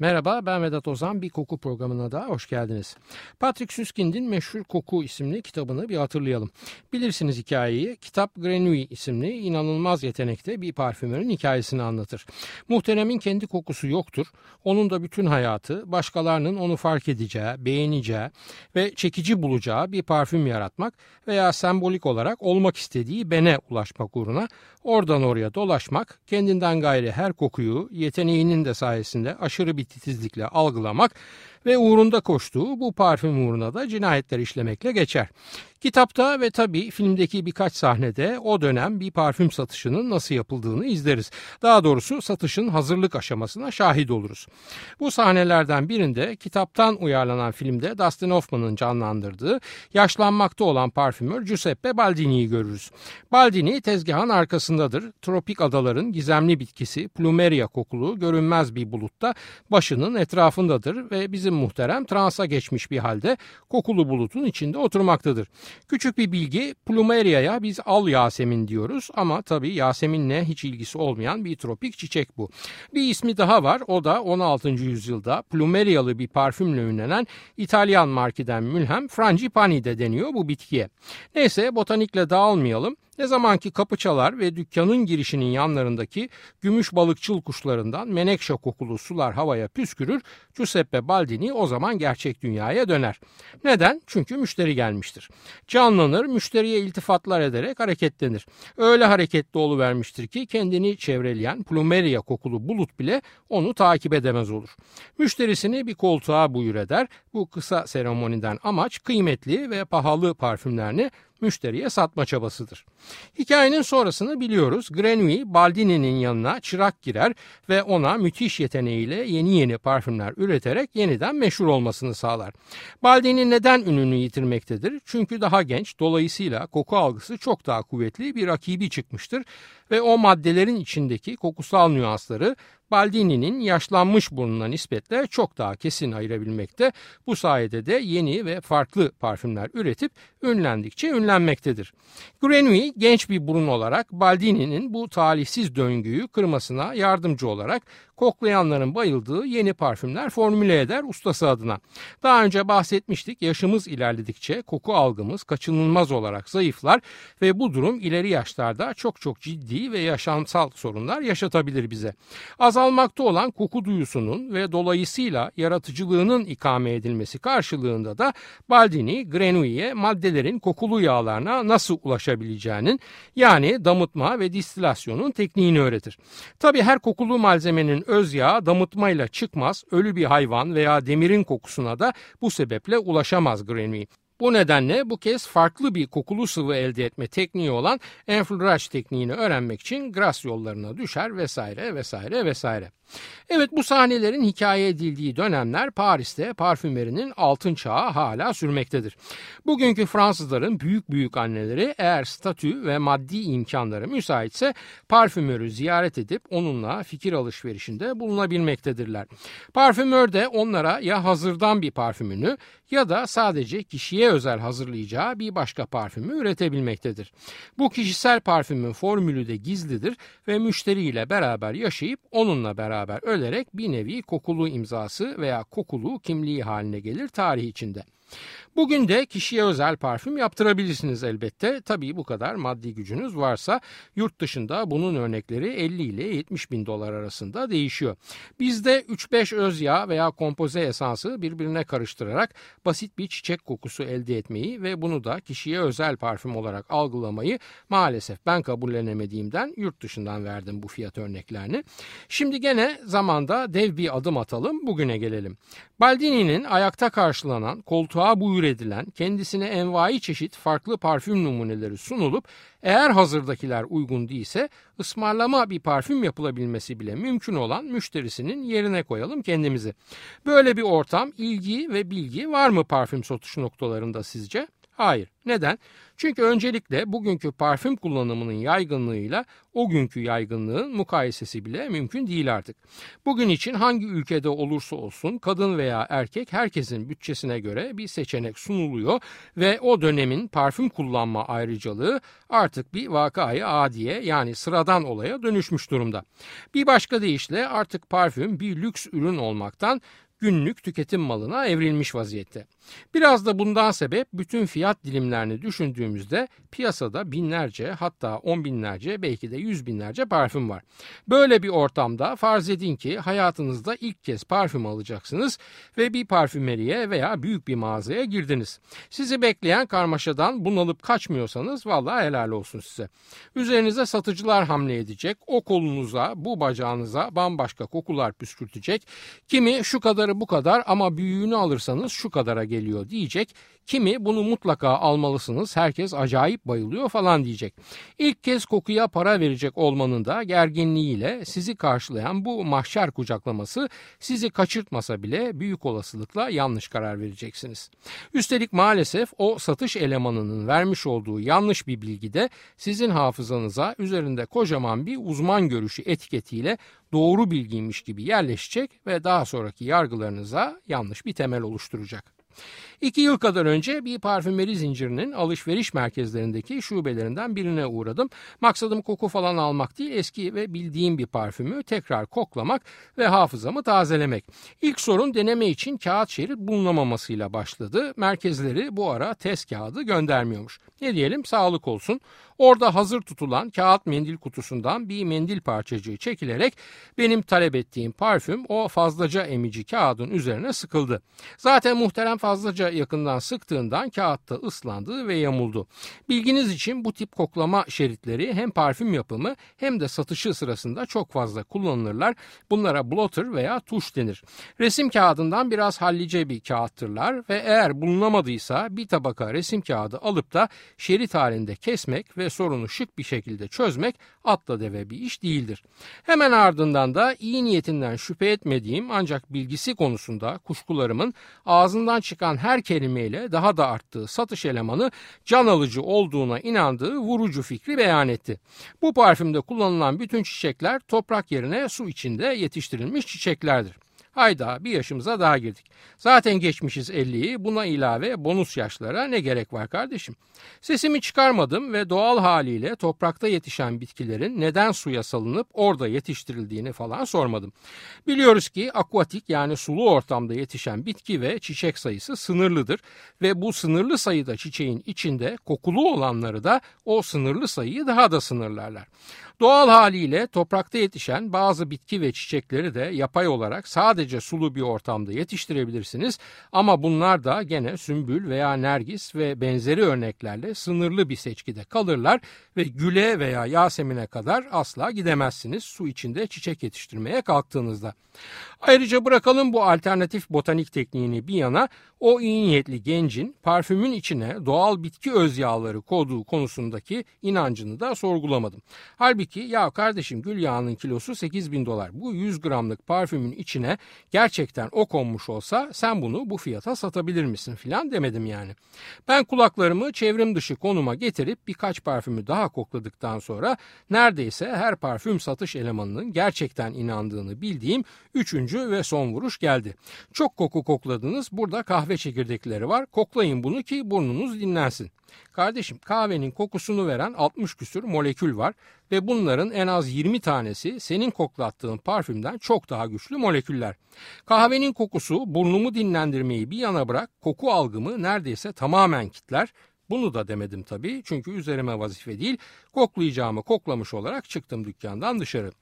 Merhaba ben Vedat Ozan bir koku programına da hoş geldiniz. Patrick Süskind'in meşhur Koku isimli kitabını bir hatırlayalım. Bilirsiniz hikayeyi. Kitap Grenouille isimli inanılmaz yetenekte bir parfümörün hikayesini anlatır. Muhteremin kendi kokusu yoktur. Onun da bütün hayatı başkalarının onu fark edeceği, beğeneceği ve çekici bulacağı bir parfüm yaratmak veya sembolik olarak olmak istediği bene ulaşmak uğruna oradan oraya dolaşmak, kendinden gayri her kokuyu yeteneğinin de sayesinde aşırı bir titizlikle algılamak ve uğrunda koştuğu bu parfüm uğruna da cinayetler işlemekle geçer. Kitapta ve tabii filmdeki birkaç sahnede o dönem bir parfüm satışının nasıl yapıldığını izleriz. Daha doğrusu satışın hazırlık aşamasına şahit oluruz. Bu sahnelerden birinde kitaptan uyarlanan filmde Dustin Hoffman'ın canlandırdığı yaşlanmakta olan parfümör Giuseppe Baldini'yi görürüz. Baldini tezgahın arkasındadır. Tropik adaların gizemli bitkisi plumeria kokulu görünmez bir bulutta başının etrafındadır ve bizim muhterem transa geçmiş bir halde kokulu bulutun içinde oturmaktadır. Küçük bir bilgi Plumeria'ya biz al Yasemin diyoruz ama tabii Yasemin'le hiç ilgisi olmayan bir tropik çiçek bu. Bir ismi daha var o da 16. yüzyılda Plumerialı bir parfümle ünlenen İtalyan markiden mülhem Frangipani de deniyor bu bitkiye. Neyse botanikle dağılmayalım. Ne zamanki kapı çalar ve dükkanın girişinin yanlarındaki gümüş balıkçıl kuşlarından menekşe kokulu sular havaya püskürür, Giuseppe Baldini o zaman gerçek dünyaya döner. Neden? Çünkü müşteri gelmiştir. Canlanır, müşteriye iltifatlar ederek hareketlenir. Öyle hareketli vermiştir ki kendini çevreleyen plumeria kokulu bulut bile onu takip edemez olur. Müşterisini bir koltuğa buyur eder. Bu kısa seremoniden amaç kıymetli ve pahalı parfümlerini müşteriye satma çabasıdır. Hikayenin sonrasını biliyoruz. Grenouille Baldini'nin yanına çırak girer ve ona müthiş yeteneğiyle yeni yeni parfümler üreterek yeniden meşhur olmasını sağlar. Baldini neden ününü yitirmektedir? Çünkü daha genç dolayısıyla koku algısı çok daha kuvvetli bir rakibi çıkmıştır ve o maddelerin içindeki kokusal nüansları Baldini'nin yaşlanmış burnuna nispetle çok daha kesin ayırabilmekte. Bu sayede de yeni ve farklı parfümler üretip ünlendikçe ünlenmektedir. Grenouille genç bir burun olarak Baldini'nin bu talihsiz döngüyü kırmasına yardımcı olarak koklayanların bayıldığı yeni parfümler formüle eder ustası adına. Daha önce bahsetmiştik yaşımız ilerledikçe koku algımız kaçınılmaz olarak zayıflar ve bu durum ileri yaşlarda çok çok ciddi ve yaşamsal sorunlar yaşatabilir bize. Azalmakta olan koku duyusunun ve dolayısıyla yaratıcılığının ikame edilmesi karşılığında da Baldini, Grenouille'ye maddelerin kokulu yağlarına nasıl ulaşabileceğinin yani damıtma ve distilasyonun tekniğini öğretir. Tabi her kokulu malzemenin öz yağı damıtmayla çıkmaz, ölü bir hayvan veya demirin kokusuna da bu sebeple ulaşamaz Grenouille. Bu nedenle bu kez farklı bir kokulu sıvı elde etme tekniği olan enfiltraj tekniğini öğrenmek için Gras yollarına düşer vesaire vesaire vesaire. Evet bu sahnelerin hikaye edildiği dönemler Paris'te parfümerinin altın çağı hala sürmektedir. Bugünkü Fransızların büyük büyük anneleri eğer statü ve maddi imkanları müsaitse parfümörü ziyaret edip onunla fikir alışverişinde bulunabilmektedirler. Parfümör de onlara ya hazırdan bir parfümünü ya da sadece kişiye özel hazırlayacağı bir başka parfümü üretebilmektedir. Bu kişisel parfümün formülü de gizlidir ve müşteriyle beraber yaşayıp onunla beraber ölerek bir nevi kokulu imzası veya kokulu kimliği haline gelir tarih içinde. Bugün de kişiye özel parfüm yaptırabilirsiniz elbette. Tabii bu kadar maddi gücünüz varsa yurt dışında bunun örnekleri 50 ile 70 bin dolar arasında değişiyor. Bizde 3-5 öz yağ veya kompoze esansı birbirine karıştırarak basit bir çiçek kokusu elde etmeyi ve bunu da kişiye özel parfüm olarak algılamayı maalesef ben kabullenemediğimden yurt dışından verdim bu fiyat örneklerini. Şimdi gene zamanda dev bir adım atalım bugüne gelelim. Baldini'nin ayakta karşılanan koltuğa buyur edilen kendisine envai çeşit farklı parfüm numuneleri sunulup eğer hazırdakiler uygun değilse ısmarlama bir parfüm yapılabilmesi bile mümkün olan müşterisinin yerine koyalım kendimizi. Böyle bir ortam ilgi ve bilgi var mı parfüm satış noktalarında sizce? Hayır. Neden? Çünkü öncelikle bugünkü parfüm kullanımının yaygınlığıyla o günkü yaygınlığın mukayesesi bile mümkün değil artık. Bugün için hangi ülkede olursa olsun kadın veya erkek herkesin bütçesine göre bir seçenek sunuluyor ve o dönemin parfüm kullanma ayrıcalığı artık bir vakayı adiye yani sıradan olaya dönüşmüş durumda. Bir başka deyişle artık parfüm bir lüks ürün olmaktan günlük tüketim malına evrilmiş vaziyette. Biraz da bundan sebep bütün fiyat dilimlerini düşündüğümüzde piyasada binlerce hatta on binlerce belki de yüz binlerce parfüm var. Böyle bir ortamda farz edin ki hayatınızda ilk kez parfüm alacaksınız ve bir parfümeriye veya büyük bir mağazaya girdiniz. Sizi bekleyen karmaşadan bunalıp kaçmıyorsanız vallahi helal olsun size. Üzerinize satıcılar hamle edecek, o kolunuza, bu bacağınıza bambaşka kokular püskürtecek. Kimi şu kadarı bu kadar ama büyüğünü alırsanız şu kadara geliyor diyecek. Kimi bunu mutlaka almalısınız herkes acayip bayılıyor falan diyecek. İlk kez kokuya para verecek olmanın da gerginliğiyle sizi karşılayan bu mahşer kucaklaması sizi kaçırtmasa bile büyük olasılıkla yanlış karar vereceksiniz. Üstelik maalesef o satış elemanının vermiş olduğu yanlış bir bilgi de sizin hafızanıza üzerinde kocaman bir uzman görüşü etiketiyle doğru bilgiymiş gibi yerleşecek ve daha sonraki yargılarınıza yanlış bir temel oluşturacak. İki yıl kadar önce bir parfümeri zincirinin alışveriş merkezlerindeki şubelerinden birine uğradım. Maksadım koku falan almak değil eski ve bildiğim bir parfümü tekrar koklamak ve hafızamı tazelemek. İlk sorun deneme için kağıt şerit bulunamamasıyla başladı. Merkezleri bu ara test kağıdı göndermiyormuş. Ne diyelim sağlık olsun. Orada hazır tutulan kağıt mendil kutusundan bir mendil parçacığı çekilerek benim talep ettiğim parfüm o fazlaca emici kağıdın üzerine sıkıldı. Zaten muhterem fazlaca yakından sıktığından kağıtta ıslandı ve yamuldu. Bilginiz için bu tip koklama şeritleri hem parfüm yapımı hem de satışı sırasında çok fazla kullanılırlar. Bunlara blotter veya tuş denir. Resim kağıdından biraz hallice bir kağıttırlar ve eğer bulunamadıysa bir tabaka resim kağıdı alıp da şerit halinde kesmek ve sorunu şık bir şekilde çözmek atla deve bir iş değildir. Hemen ardından da iyi niyetinden şüphe etmediğim ancak bilgisi konusunda kuşkularımın ağzından çıkan her kelimeyle daha da arttığı satış elemanı can alıcı olduğuna inandığı vurucu fikri beyan etti. Bu parfümde kullanılan bütün çiçekler toprak yerine su içinde yetiştirilmiş çiçeklerdir. Hayda bir yaşımıza daha girdik. Zaten geçmişiz 50'yi buna ilave bonus yaşlara ne gerek var kardeşim? Sesimi çıkarmadım ve doğal haliyle toprakta yetişen bitkilerin neden suya salınıp orada yetiştirildiğini falan sormadım. Biliyoruz ki akvatik yani sulu ortamda yetişen bitki ve çiçek sayısı sınırlıdır ve bu sınırlı sayıda çiçeğin içinde kokulu olanları da o sınırlı sayıyı daha da sınırlarlar. Doğal haliyle toprakta yetişen bazı bitki ve çiçekleri de yapay olarak sadece sulu bir ortamda yetiştirebilirsiniz ama bunlar da gene sümbül veya nergis ve benzeri örneklerle sınırlı bir seçkide kalırlar ve güle veya yasemine kadar asla gidemezsiniz su içinde çiçek yetiştirmeye kalktığınızda. Ayrıca bırakalım bu alternatif botanik tekniğini bir yana o iyi niyetli gencin parfümün içine doğal bitki öz yağları koyduğu konusundaki inancını da sorgulamadım. Halbuki ya kardeşim gül yağının kilosu 8 bin dolar. Bu 100 gramlık parfümün içine gerçekten o konmuş olsa sen bunu bu fiyata satabilir misin filan demedim yani. Ben kulaklarımı çevrim dışı konuma getirip birkaç parfümü daha kokladıktan sonra neredeyse her parfüm satış elemanının gerçekten inandığını bildiğim üçüncü ve son vuruş geldi. Çok koku kokladınız burada kahve çekirdekleri var koklayın bunu ki burnunuz dinlensin. Kardeşim kahvenin kokusunu veren 60 küsür molekül var ve bunların en az 20 tanesi senin koklattığın parfümden çok daha güçlü moleküller. Kahvenin kokusu burnumu dinlendirmeyi bir yana bırak koku algımı neredeyse tamamen kitler bunu da demedim tabii çünkü üzerime vazife değil koklayacağımı koklamış olarak çıktım dükkandan dışarı.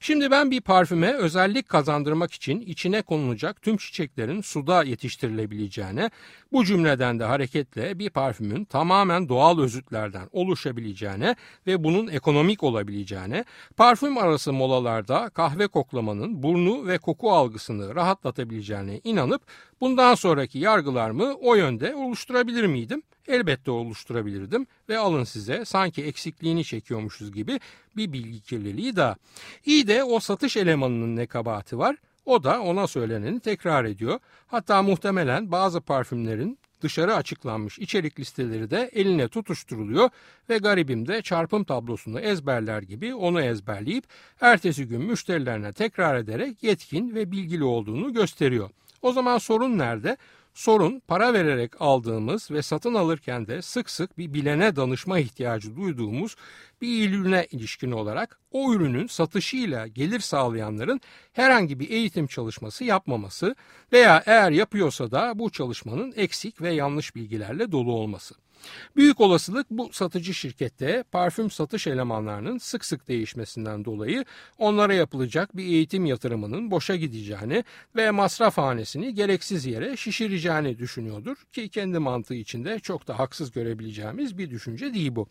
Şimdi ben bir parfüme özellik kazandırmak için içine konulacak tüm çiçeklerin suda yetiştirilebileceğine, bu cümleden de hareketle bir parfümün tamamen doğal özütlerden oluşabileceğine ve bunun ekonomik olabileceğine, parfüm arası molalarda kahve koklamanın burnu ve koku algısını rahatlatabileceğine inanıp bundan sonraki yargılarımı o yönde oluşturabilir miydim? Elbette oluşturabilirdim ve alın size sanki eksikliğini çekiyormuşuz gibi bir bilgi kirliliği daha. İyi de o satış elemanının ne kabahati var? O da ona söyleneni tekrar ediyor. Hatta muhtemelen bazı parfümlerin dışarı açıklanmış içerik listeleri de eline tutuşturuluyor ve garibim de çarpım tablosunu ezberler gibi onu ezberleyip ertesi gün müşterilerine tekrar ederek yetkin ve bilgili olduğunu gösteriyor. O zaman sorun nerede? Sorun para vererek aldığımız ve satın alırken de sık sık bir bilene danışma ihtiyacı duyduğumuz bir ürüne ilişkin olarak o ürünün satışıyla gelir sağlayanların herhangi bir eğitim çalışması yapmaması veya eğer yapıyorsa da bu çalışmanın eksik ve yanlış bilgilerle dolu olması. Büyük olasılık bu satıcı şirkette parfüm satış elemanlarının sık sık değişmesinden dolayı onlara yapılacak bir eğitim yatırımının boşa gideceğini ve masraf hanesini gereksiz yere şişireceğini düşünüyordur ki kendi mantığı içinde çok da haksız görebileceğimiz bir düşünce değil bu.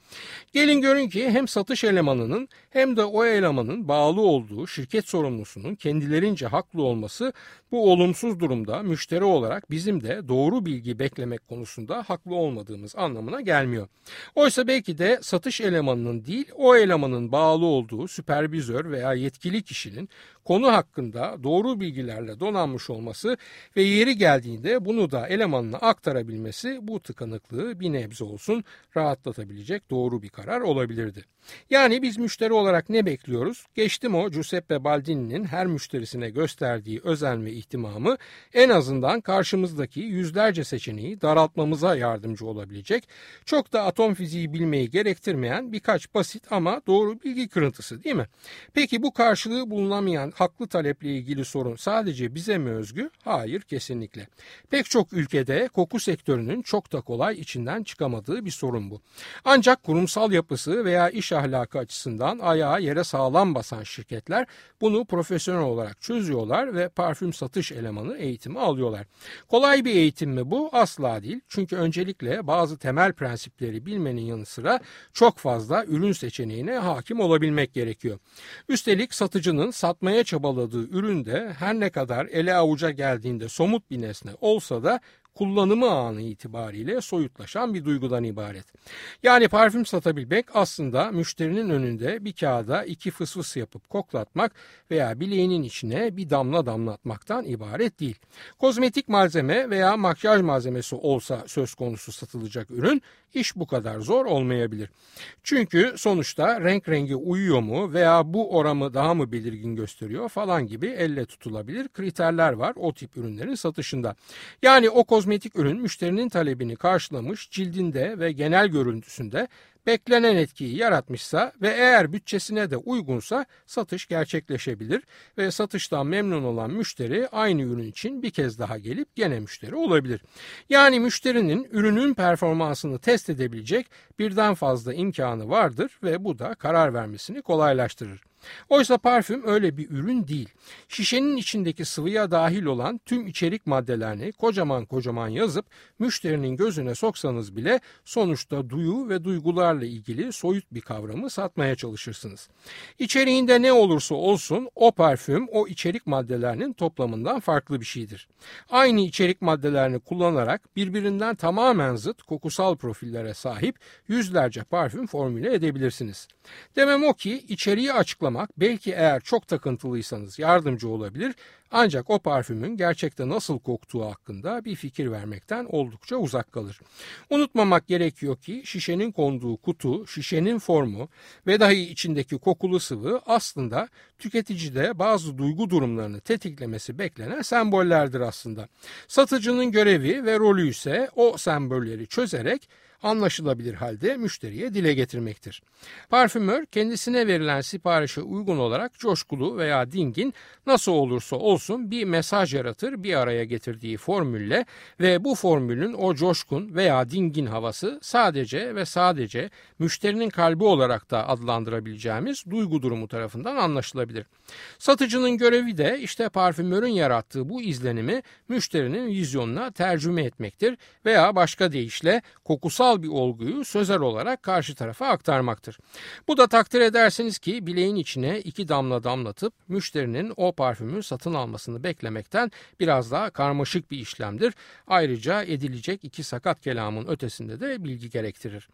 Gelin görün ki hem satış elemanının hem de o elemanın bağlı olduğu şirket sorumlusunun kendilerince haklı olması bu olumsuz durumda müşteri olarak bizim de doğru bilgi beklemek konusunda haklı olmadığımız anlamına gelmiyor. Oysa belki de satış elemanının değil o elemanın bağlı olduğu süpervizör veya yetkili kişinin konu hakkında doğru bilgilerle donanmış olması ve yeri geldiğinde bunu da elemanına aktarabilmesi bu tıkanıklığı bir nebze olsun rahatlatabilecek doğru bir karar olabilirdi. Yani biz müşteri olarak ne bekliyoruz? Geçtim o Giuseppe Baldini'nin her müşterisine gösterdiği özen ve ihtimamı en azından karşımızdaki yüzlerce seçeneği daraltmamıza yardımcı olabilecek, çok da atom fiziği bilmeyi gerektirmeyen birkaç basit ama doğru bilgi kırıntısı değil mi? Peki bu karşılığı bulunamayan haklı taleple ilgili sorun sadece bize mi özgü? Hayır kesinlikle. Pek çok ülkede koku sektörünün çok da kolay içinden çıkamadığı bir sorun bu. Ancak kurumsal yapısı veya iş ahlakı açısından ayağa yere sağlam basan şirketler bunu profesyonel olarak çözüyorlar ve parfüm satış elemanı eğitimi alıyorlar. Kolay bir eğitim mi bu? Asla değil. Çünkü öncelikle bazı temel prensipleri bilmenin yanı sıra çok fazla ürün seçeneğine hakim olabilmek gerekiyor. Üstelik satıcının satmaya çabaladığı ürün de her ne kadar ele avuca geldiğinde somut bir nesne olsa da kullanımı anı itibariyle soyutlaşan bir duygudan ibaret. Yani parfüm satabilmek aslında müşterinin önünde bir kağıda iki fısfıs yapıp koklatmak veya bileğinin içine bir damla damlatmaktan ibaret değil. Kozmetik malzeme veya makyaj malzemesi olsa söz konusu satılacak ürün iş bu kadar zor olmayabilir. Çünkü sonuçta renk rengi uyuyor mu veya bu oramı daha mı belirgin gösteriyor falan gibi elle tutulabilir kriterler var o tip ürünlerin satışında. Yani o kozmetik ürün müşterinin talebini karşılamış cildinde ve genel görüntüsünde beklenen etkiyi yaratmışsa ve eğer bütçesine de uygunsa satış gerçekleşebilir ve satıştan memnun olan müşteri aynı ürün için bir kez daha gelip gene müşteri olabilir. Yani müşterinin ürünün performansını test edebilecek birden fazla imkanı vardır ve bu da karar vermesini kolaylaştırır. Oysa parfüm öyle bir ürün değil. Şişenin içindeki sıvıya dahil olan tüm içerik maddelerini kocaman kocaman yazıp müşterinin gözüne soksanız bile sonuçta duyu ve duygularla ilgili soyut bir kavramı satmaya çalışırsınız. İçeriğinde ne olursa olsun o parfüm o içerik maddelerinin toplamından farklı bir şeydir. Aynı içerik maddelerini kullanarak birbirinden tamamen zıt kokusal profillere sahip yüzlerce parfüm formüle edebilirsiniz. Demem o ki içeriği açıklamak belki eğer çok takıntılıysanız yardımcı olabilir ancak o parfümün gerçekte nasıl koktuğu hakkında bir fikir vermekten oldukça uzak kalır. Unutmamak gerekiyor ki şişenin konduğu kutu, şişenin formu ve dahi içindeki kokulu sıvı aslında tüketicide bazı duygu durumlarını tetiklemesi beklenen sembollerdir aslında. Satıcının görevi ve rolü ise o sembolleri çözerek anlaşılabilir halde müşteriye dile getirmektir. Parfümör kendisine verilen siparişe uygun olarak coşkulu veya dingin nasıl olursa olsun bir mesaj yaratır bir araya getirdiği formülle ve bu formülün o coşkun veya dingin havası sadece ve sadece müşterinin kalbi olarak da adlandırabileceğimiz duygu durumu tarafından anlaşılabilir. Satıcının görevi de işte parfümörün yarattığı bu izlenimi müşterinin vizyonuna tercüme etmektir veya başka deyişle kokusal duygusal bir olguyu sözel olarak karşı tarafa aktarmaktır. Bu da takdir edersiniz ki bileğin içine iki damla damlatıp müşterinin o parfümü satın almasını beklemekten biraz daha karmaşık bir işlemdir. Ayrıca edilecek iki sakat kelamın ötesinde de bilgi gerektirir.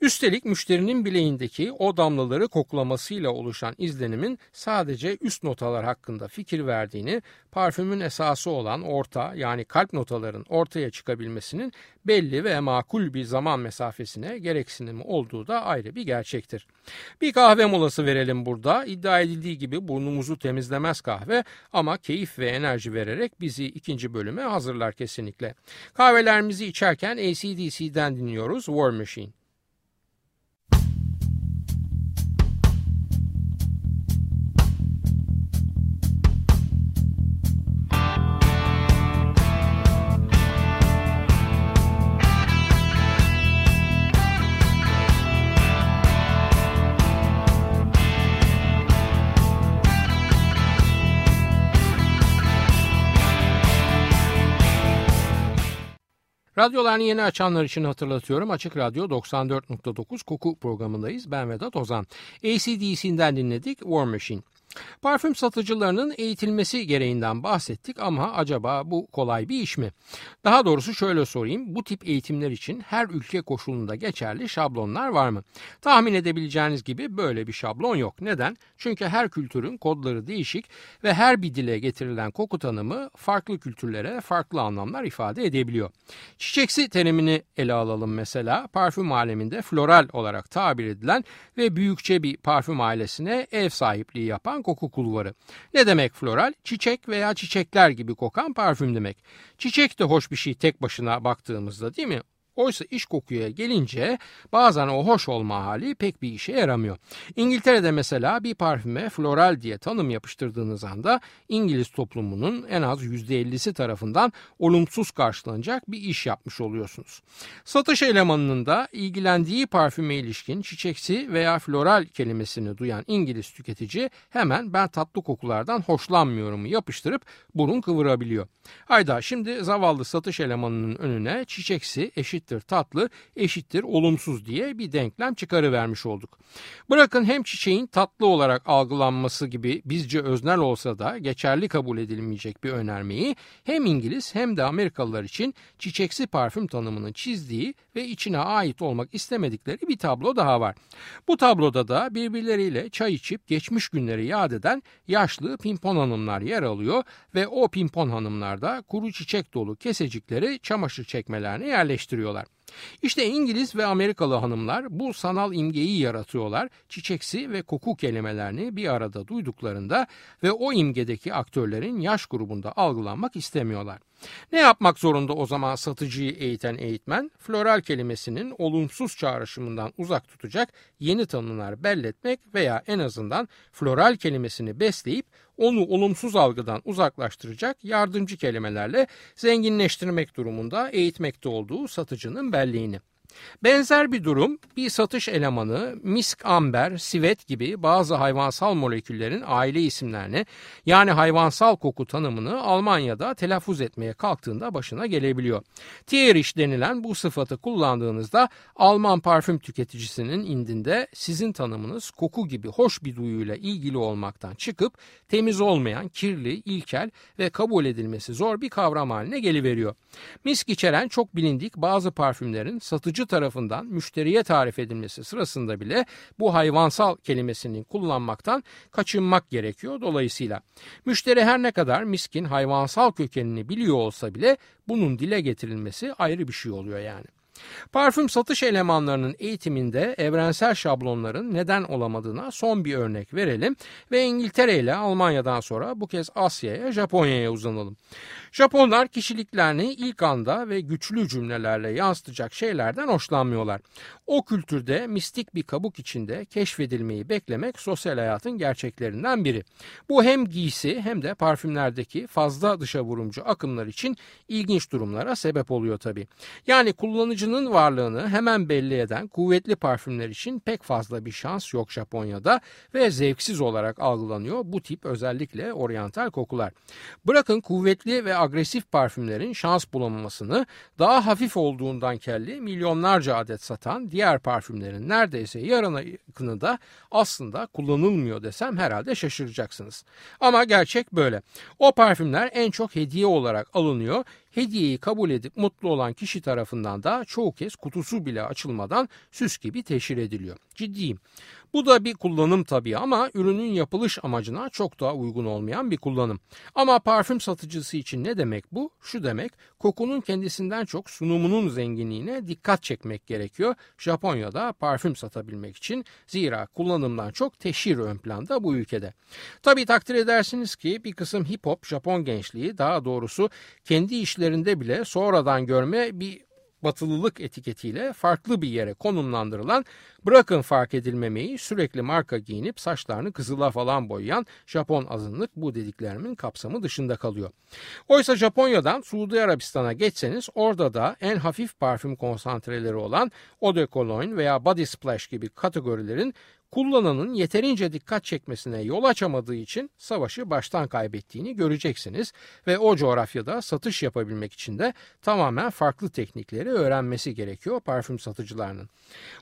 Üstelik müşterinin bileğindeki o damlaları koklamasıyla oluşan izlenimin sadece üst notalar hakkında fikir verdiğini, parfümün esası olan orta yani kalp notaların ortaya çıkabilmesinin belli ve makul bir zaman mesafesine gereksinimi olduğu da ayrı bir gerçektir. Bir kahve molası verelim burada. İddia edildiği gibi burnumuzu temizlemez kahve ama keyif ve enerji vererek bizi ikinci bölüme hazırlar kesinlikle. Kahvelerimizi içerken ACDC'den dinliyoruz War Machine. Radyolarını yeni açanlar için hatırlatıyorum. Açık Radyo 94.9 Koku programındayız. Ben Vedat Ozan. ACDC'den dinledik War Machine. Parfüm satıcılarının eğitilmesi gereğinden bahsettik ama acaba bu kolay bir iş mi? Daha doğrusu şöyle sorayım. Bu tip eğitimler için her ülke koşulunda geçerli şablonlar var mı? Tahmin edebileceğiniz gibi böyle bir şablon yok. Neden? Çünkü her kültürün kodları değişik ve her bir dile getirilen koku tanımı farklı kültürlere farklı anlamlar ifade edebiliyor. Çiçeksi terimini ele alalım mesela. Parfüm aleminde floral olarak tabir edilen ve büyükçe bir parfüm ailesine ev sahipliği yapan kokan koku kulvarı. Ne demek floral? Çiçek veya çiçekler gibi kokan parfüm demek. Çiçek de hoş bir şey tek başına baktığımızda değil mi? Oysa iş kokuya gelince bazen o hoş olma hali pek bir işe yaramıyor. İngiltere'de mesela bir parfüme floral diye tanım yapıştırdığınız anda İngiliz toplumunun en az %50'si tarafından olumsuz karşılanacak bir iş yapmış oluyorsunuz. Satış elemanının da ilgilendiği parfüme ilişkin çiçeksi veya floral kelimesini duyan İngiliz tüketici hemen ben tatlı kokulardan hoşlanmıyorum yapıştırıp burun kıvırabiliyor. Hayda şimdi zavallı satış elemanının önüne çiçeksi eşit eşittir tatlı eşittir olumsuz diye bir denklem çıkarıvermiş olduk. Bırakın hem çiçeğin tatlı olarak algılanması gibi bizce öznel olsa da geçerli kabul edilmeyecek bir önermeyi hem İngiliz hem de Amerikalılar için çiçeksi parfüm tanımını çizdiği ve içine ait olmak istemedikleri bir tablo daha var. Bu tabloda da birbirleriyle çay içip geçmiş günleri yad eden yaşlı pimpon hanımlar yer alıyor ve o pimpon hanımlar da kuru çiçek dolu kesecikleri çamaşır çekmelerine yerleştiriyorlar. İşte İngiliz ve Amerikalı hanımlar bu sanal imgeyi yaratıyorlar. Çiçeksi ve koku kelimelerini bir arada duyduklarında ve o imgedeki aktörlerin yaş grubunda algılanmak istemiyorlar. Ne yapmak zorunda o zaman satıcıyı eğiten eğitmen? Floral kelimesinin olumsuz çağrışımından uzak tutacak yeni tanımlar belletmek veya en azından floral kelimesini besleyip onu olumsuz algıdan uzaklaştıracak yardımcı kelimelerle zenginleştirmek durumunda eğitmekte olduğu satıcının belleğini. Benzer bir durum bir satış elemanı misk amber, sivet gibi bazı hayvansal moleküllerin aile isimlerini yani hayvansal koku tanımını Almanya'da telaffuz etmeye kalktığında başına gelebiliyor. Tieriş denilen bu sıfatı kullandığınızda Alman parfüm tüketicisinin indinde sizin tanımınız koku gibi hoş bir duyuyla ilgili olmaktan çıkıp temiz olmayan, kirli, ilkel ve kabul edilmesi zor bir kavram haline geliveriyor. Misk içeren çok bilindik bazı parfümlerin satıcı satıcı tarafından müşteriye tarif edilmesi sırasında bile bu hayvansal kelimesini kullanmaktan kaçınmak gerekiyor dolayısıyla. Müşteri her ne kadar miskin hayvansal kökenini biliyor olsa bile bunun dile getirilmesi ayrı bir şey oluyor yani. Parfüm satış elemanlarının eğitiminde evrensel şablonların neden olamadığına son bir örnek verelim ve İngiltere ile Almanya'dan sonra bu kez Asya'ya, Japonya'ya uzanalım. Japonlar kişiliklerini ilk anda ve güçlü cümlelerle yansıtacak şeylerden hoşlanmıyorlar. O kültürde mistik bir kabuk içinde keşfedilmeyi beklemek sosyal hayatın gerçeklerinden biri. Bu hem giysi hem de parfümlerdeki fazla dışa vurumcu akımlar için ilginç durumlara sebep oluyor tabii. Yani kullanıcının satıcının varlığını hemen belli eden kuvvetli parfümler için pek fazla bir şans yok Japonya'da ve zevksiz olarak algılanıyor bu tip özellikle oryantal kokular. Bırakın kuvvetli ve agresif parfümlerin şans bulamamasını daha hafif olduğundan kelli milyonlarca adet satan diğer parfümlerin neredeyse yarına yakını da aslında kullanılmıyor desem herhalde şaşıracaksınız. Ama gerçek böyle. O parfümler en çok hediye olarak alınıyor hediyeyi kabul edip mutlu olan kişi tarafından da çoğu kez kutusu bile açılmadan süs gibi teşhir ediliyor. Ciddiyim. Bu da bir kullanım tabii ama ürünün yapılış amacına çok daha uygun olmayan bir kullanım. Ama parfüm satıcısı için ne demek bu? Şu demek kokunun kendisinden çok sunumunun zenginliğine dikkat çekmek gerekiyor. Japonya'da parfüm satabilmek için zira kullanımdan çok teşhir ön planda bu ülkede. Tabii takdir edersiniz ki bir kısım hip hop Japon gençliği daha doğrusu kendi işlerinde bile sonradan görme bir batılılık etiketiyle farklı bir yere konumlandırılan bırakın fark edilmemeyi sürekli marka giyinip saçlarını kızıla falan boyayan Japon azınlık bu dediklerimin kapsamı dışında kalıyor. Oysa Japonya'dan Suudi Arabistan'a geçseniz orada da en hafif parfüm konsantreleri olan Eau de Cologne veya Body Splash gibi kategorilerin kullananın yeterince dikkat çekmesine yol açamadığı için savaşı baştan kaybettiğini göreceksiniz ve o coğrafyada satış yapabilmek için de tamamen farklı teknikleri öğrenmesi gerekiyor parfüm satıcılarının.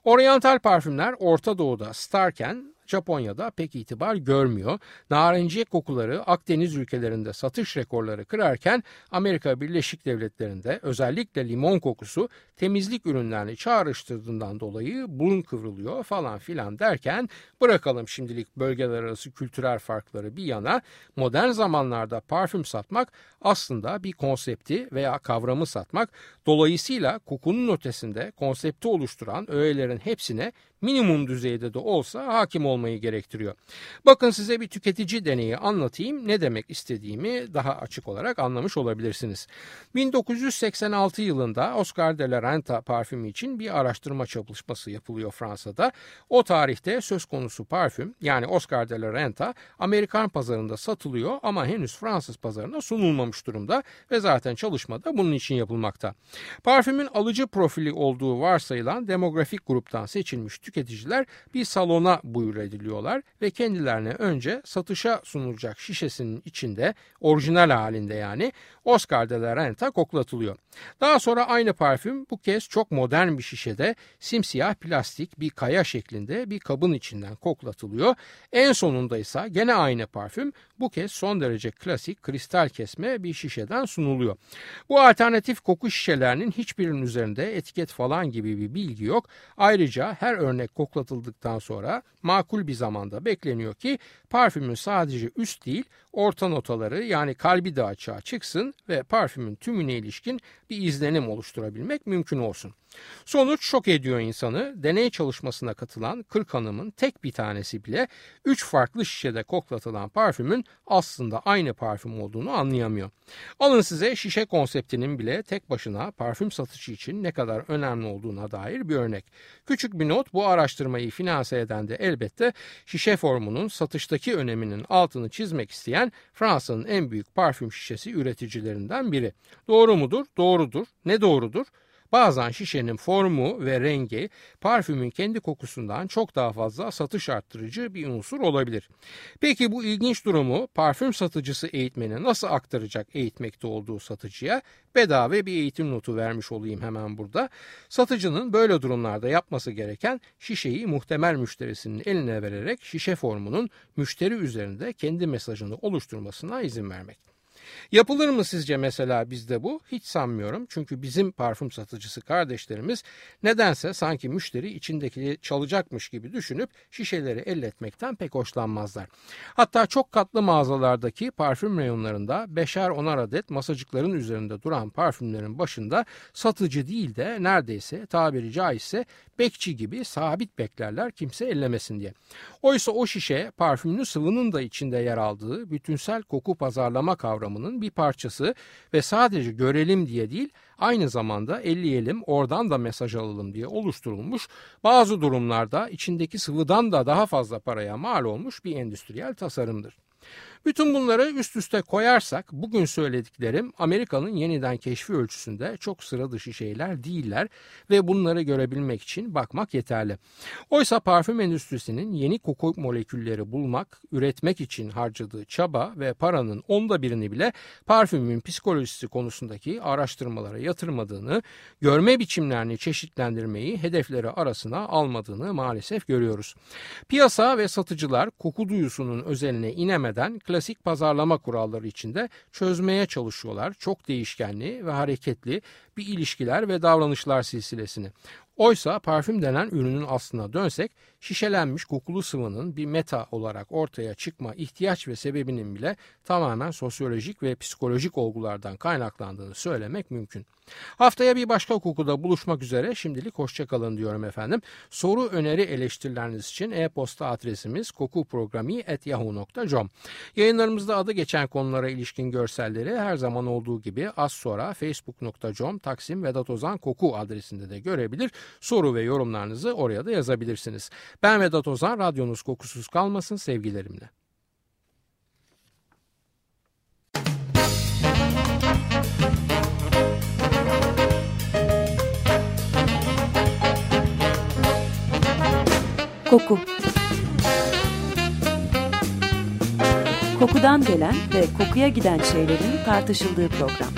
Oriental parfümler Orta Doğu'da starken Japonya'da pek itibar görmüyor. Narenciye kokuları Akdeniz ülkelerinde satış rekorları kırarken Amerika Birleşik Devletleri'nde özellikle limon kokusu temizlik ürünlerini çağrıştırdığından dolayı burun kıvrılıyor falan filan derken bırakalım şimdilik bölgeler arası kültürel farkları bir yana modern zamanlarda parfüm satmak aslında bir konsepti veya kavramı satmak dolayısıyla kokunun ötesinde konsepti oluşturan öğelerin hepsine minimum düzeyde de olsa hakim olmayı gerektiriyor. Bakın size bir tüketici deneyi anlatayım ne demek istediğimi daha açık olarak anlamış olabilirsiniz. 1986 yılında Oscar de la Renta parfümü için bir araştırma çalışması yapılıyor Fransa'da. O tarihte söz konusu parfüm yani Oscar de la Renta Amerikan pazarında satılıyor ama henüz Fransız pazarına sunulmamış durumda ve zaten çalışma da bunun için yapılmakta. Parfümün alıcı profili olduğu varsayılan demografik gruptan seçilmiş tüketiciler bir salona buyur ediliyorlar ve kendilerine önce satışa sunulacak şişesinin içinde orijinal halinde yani Oscar de la Renta koklatılıyor. Daha sonra aynı parfüm bu kez çok modern bir şişede simsiyah plastik bir kaya şeklinde bir kabın içinden koklatılıyor. En sonunda ise gene aynı parfüm bu kez son derece klasik kristal kesme bir şişeden sunuluyor. Bu alternatif koku şişelerinin hiçbirinin üzerinde etiket falan gibi bir bilgi yok. Ayrıca her örnek koklatıldıktan sonra makul bir zamanda bekleniyor ki parfümün sadece üst değil orta notaları yani kalbi de açığa çıksın ve parfümün tümüne ilişkin bir izlenim oluşturabilmek mümkün olsun. Sonuç şok ediyor insanı. Deney çalışmasına katılan 40 hanımın tek bir tanesi bile 3 farklı şişede koklatılan parfümün aslında aynı parfüm olduğunu anlayamıyor. Alın size şişe konseptinin bile tek başına parfüm satışı için ne kadar önemli olduğuna dair bir örnek. Küçük bir not bu araştırmayı finanse eden de elbette şişe formunun satıştaki öneminin altını çizmek isteyen Fransa'nın en büyük parfüm şişesi üreticilerinden biri. Doğru mudur? Doğrudur. Ne doğrudur? Bazen şişenin formu ve rengi parfümün kendi kokusundan çok daha fazla satış arttırıcı bir unsur olabilir. Peki bu ilginç durumu parfüm satıcısı eğitmeni nasıl aktaracak eğitmekte olduğu satıcıya? Bedava bir eğitim notu vermiş olayım hemen burada. Satıcının böyle durumlarda yapması gereken şişeyi muhtemel müşterisinin eline vererek şişe formunun müşteri üzerinde kendi mesajını oluşturmasına izin vermek. Yapılır mı sizce mesela bizde bu? Hiç sanmıyorum. Çünkü bizim parfüm satıcısı kardeşlerimiz nedense sanki müşteri içindeki çalacakmış gibi düşünüp şişeleri elletmekten pek hoşlanmazlar. Hatta çok katlı mağazalardaki parfüm reyonlarında beşer onar adet masacıkların üzerinde duran parfümlerin başında satıcı değil de neredeyse tabiri caizse bekçi gibi sabit beklerler kimse ellemesin diye. Oysa o şişe parfümlü sıvının da içinde yer aldığı bütünsel koku pazarlama kavramının bir parçası ve sadece görelim diye değil aynı zamanda elleyelim oradan da mesaj alalım diye oluşturulmuş bazı durumlarda içindeki sıvıdan da daha fazla paraya mal olmuş bir endüstriyel tasarımdır. Bütün bunları üst üste koyarsak bugün söylediklerim Amerika'nın yeniden keşfi ölçüsünde çok sıra dışı şeyler değiller ve bunları görebilmek için bakmak yeterli. Oysa parfüm endüstrisinin yeni koku molekülleri bulmak, üretmek için harcadığı çaba ve paranın onda birini bile parfümün psikolojisi konusundaki araştırmalara yatırmadığını, görme biçimlerini çeşitlendirmeyi hedefleri arasına almadığını maalesef görüyoruz. Piyasa ve satıcılar koku duyusunun özeline inemeden klasik pazarlama kuralları içinde çözmeye çalışıyorlar. Çok değişkenli ve hareketli bir ilişkiler ve davranışlar silsilesini. Oysa parfüm denen ürünün aslına dönsek şişelenmiş kokulu sıvının bir meta olarak ortaya çıkma ihtiyaç ve sebebinin bile tamamen sosyolojik ve psikolojik olgulardan kaynaklandığını söylemek mümkün. Haftaya bir başka kokuda buluşmak üzere şimdilik hoşçakalın diyorum efendim. Soru öneri eleştirileriniz için e-posta adresimiz kokuprogrami.yahoo.com Yayınlarımızda adı geçen konulara ilişkin görselleri her zaman olduğu gibi az sonra facebook.com Taksim Vedat Ozan Koku adresinde de görebilir. Soru ve yorumlarınızı oraya da yazabilirsiniz. Ben Vedat Ozan, radyonuz kokusuz kalmasın sevgilerimle. Koku Kokudan gelen ve kokuya giden şeylerin tartışıldığı program.